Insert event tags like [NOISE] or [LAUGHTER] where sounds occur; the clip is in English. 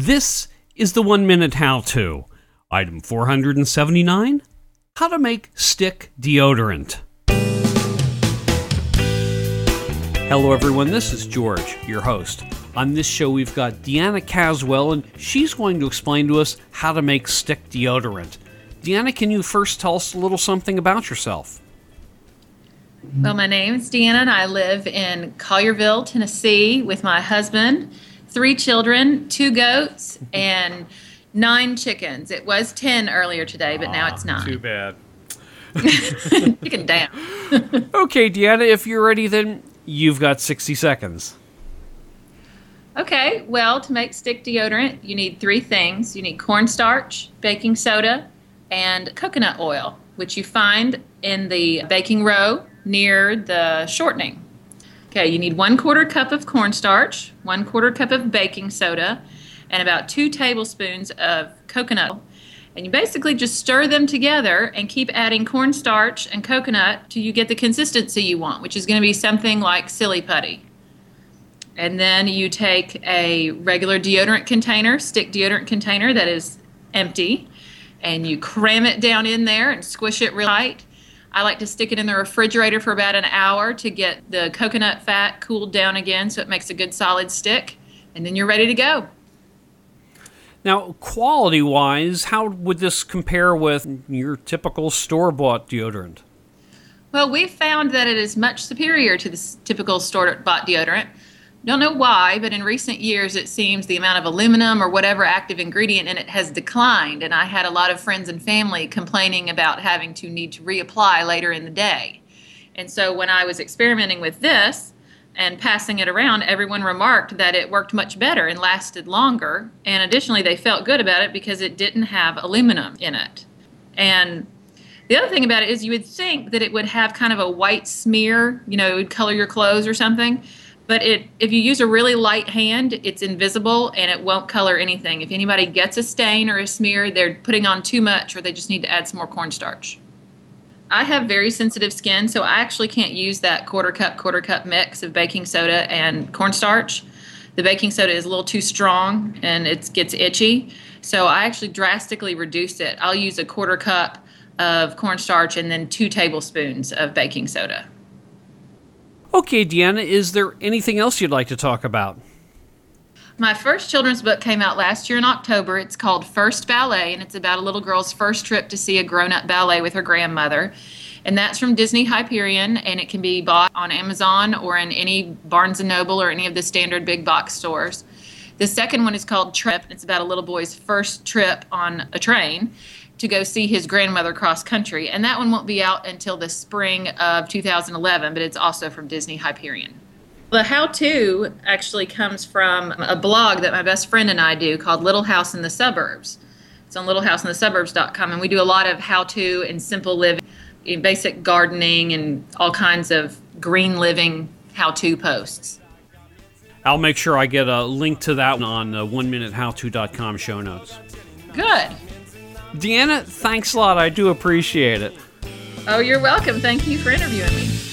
This is the one minute how to. Item 479 How to make stick deodorant. Hello, everyone. This is George, your host. On this show, we've got Deanna Caswell, and she's going to explain to us how to make stick deodorant. Deanna, can you first tell us a little something about yourself? Well, my name is Deanna, and I live in Collierville, Tennessee, with my husband, three children, two goats, and nine chickens. It was 10 earlier today, but now it's nine. Too bad. [LAUGHS] Chicken down. [LAUGHS] Okay, Deanna, if you're ready, then you've got 60 seconds. Okay, well, to make stick deodorant, you need three things you need cornstarch, baking soda, and coconut oil, which you find in the baking row near the shortening. Okay, you need one quarter cup of cornstarch, one quarter cup of baking soda, and about two tablespoons of coconut. oil. And you basically just stir them together and keep adding cornstarch and coconut till you get the consistency you want, which is going to be something like silly putty. And then you take a regular deodorant container, stick deodorant container that is empty, and you cram it down in there and squish it real tight. I like to stick it in the refrigerator for about an hour to get the coconut fat cooled down again so it makes a good solid stick. And then you're ready to go. Now, quality wise, how would this compare with your typical store bought deodorant? Well, we've found that it is much superior to the typical store bought deodorant. Don't know why, but in recent years it seems the amount of aluminum or whatever active ingredient in it has declined. And I had a lot of friends and family complaining about having to need to reapply later in the day. And so when I was experimenting with this and passing it around, everyone remarked that it worked much better and lasted longer. And additionally, they felt good about it because it didn't have aluminum in it. And the other thing about it is you would think that it would have kind of a white smear, you know, it would color your clothes or something. But it, if you use a really light hand, it's invisible and it won't color anything. If anybody gets a stain or a smear, they're putting on too much or they just need to add some more cornstarch. I have very sensitive skin, so I actually can't use that quarter cup, quarter cup mix of baking soda and cornstarch. The baking soda is a little too strong and it gets itchy. So I actually drastically reduce it. I'll use a quarter cup of cornstarch and then two tablespoons of baking soda. Okay, Deanna, is there anything else you'd like to talk about? My first children's book came out last year in October. It's called First Ballet, and it's about a little girl's first trip to see a grown up ballet with her grandmother. And that's from Disney Hyperion, and it can be bought on Amazon or in any Barnes and Noble or any of the standard big box stores. The second one is called Trip. And it's about a little boy's first trip on a train to go see his grandmother cross country. And that one won't be out until the spring of 2011, but it's also from Disney Hyperion. The how to actually comes from a blog that my best friend and I do called Little House in the Suburbs. It's on littlehouseinthesuburbs.com, and we do a lot of how to and simple living, in basic gardening, and all kinds of green living how to posts. I'll make sure I get a link to that on uh, one minute how to.com show notes. Good. Deanna, thanks a lot. I do appreciate it. Oh, you're welcome. Thank you for interviewing me.